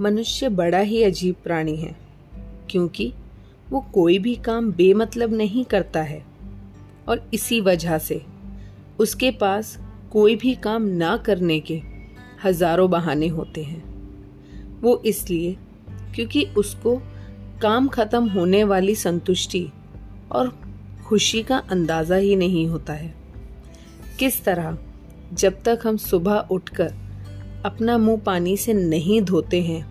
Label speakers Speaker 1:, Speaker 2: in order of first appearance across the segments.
Speaker 1: मनुष्य बड़ा ही अजीब प्राणी है, क्योंकि वो कोई भी काम बेमतलब नहीं करता है। और इसी वजह से उसके पास कोई भी काम ना करने के हज़ारों बहाने होते हैं। वो इसलिए क्योंकि उसको काम खत्म होने वाली संतुष्टि और खुशी का अंदाज़ा ही नहीं होता है। किस तरह जब तक हम सुबह उठकर अपना मुँह पानी से नहीं धोते हैं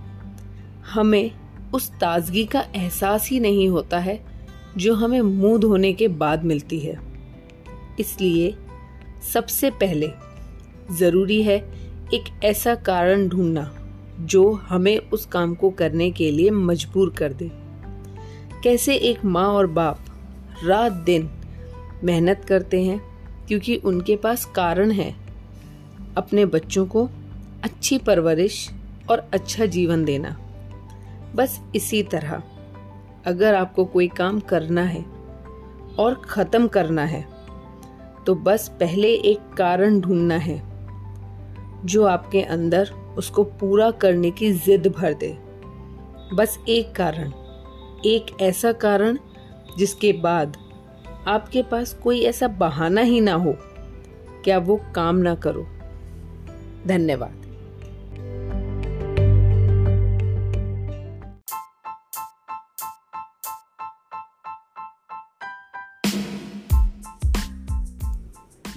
Speaker 1: हमें उस ताजगी का एहसास ही नहीं होता है, जो हमें मुँह धोने के बाद मिलती है। इसलिए सबसे पहले ज़रूरी है एक ऐसा कारण ढूंढना, जो हमें उस काम को करने के लिए मजबूर कर दे। कैसे एक माँ और बाप रात दिन मेहनत करते हैं, क्योंकि उनके पास कारण है। अपने बच्चों को अच्छी परवरिश और अच्छा जीवन देना। बस इसी तरह। अगर आपको कोई काम करना है और ख़त्म करना है तो बस पहले एक कारण ढूंढना है, जो आपके अंदर उसको पूरा करने की जिद भर दे। बस एक कारण, एक ऐसा कारण जिसके बाद आपके पास कोई ऐसा बहाना ही ना हो, क्या वो काम ना करो। धन्यवाद।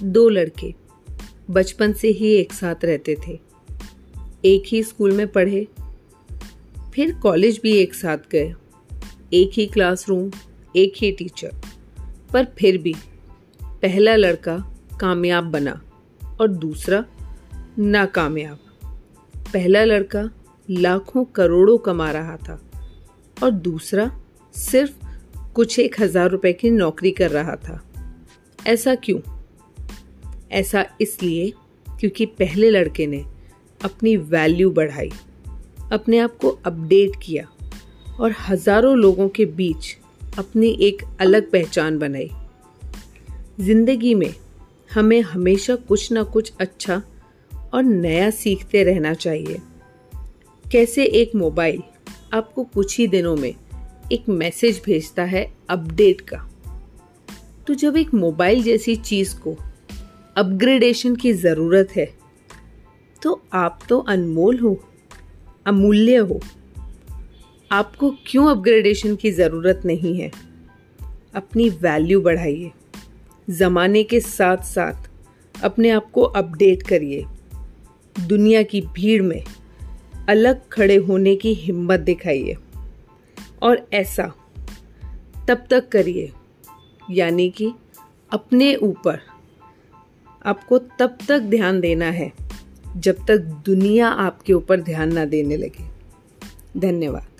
Speaker 1: दो लड़के बचपन से ही एक साथ रहते थे। एक ही स्कूल में पढ़े, फिर कॉलेज भी एक साथ गए। एक ही क्लासरूम, एक ही टीचर। पर फिर भी पहला लड़का कामयाब बना और दूसरा नाकामयाब। पहला लड़का लाखों करोड़ों कमा रहा था और दूसरा सिर्फ़ कुछ एक हज़ार रुपए की नौकरी कर रहा था। ऐसा क्यों? ऐसा इसलिए क्योंकि पहले लड़के ने अपनी वैल्यू बढ़ाई, अपने आप को अपडेट किया और हज़ारों लोगों के बीच अपनी एक अलग पहचान बनाई। ज़िंदगी में हमें हमेशा कुछ ना कुछ अच्छा और नया सीखते रहना चाहिए। कैसे एक मोबाइल आपको कुछ ही दिनों में एक मैसेज भेजता है अपडेट का? तो जब एक मोबाइल जैसी चीज़ को अपग्रेडेशन की ज़रूरत है। तो आप तो अनमोल हो, अमूल्य हो। आपको क्यों अपग्रेडेशन की ज़रूरत नहीं है? अपनी वैल्यू बढ़ाइए। ज़माने के साथ साथ अपने आप को अपडेट करिए। दुनिया की भीड़ में अलग खड़े होने की हिम्मत दिखाइए। और ऐसा तब तक करिए, यानी कि अपने ऊपर आपको तब तक ध्यान देना है जब तक दुनिया आपके ऊपर ध्यान ना देने लगे। धन्यवाद।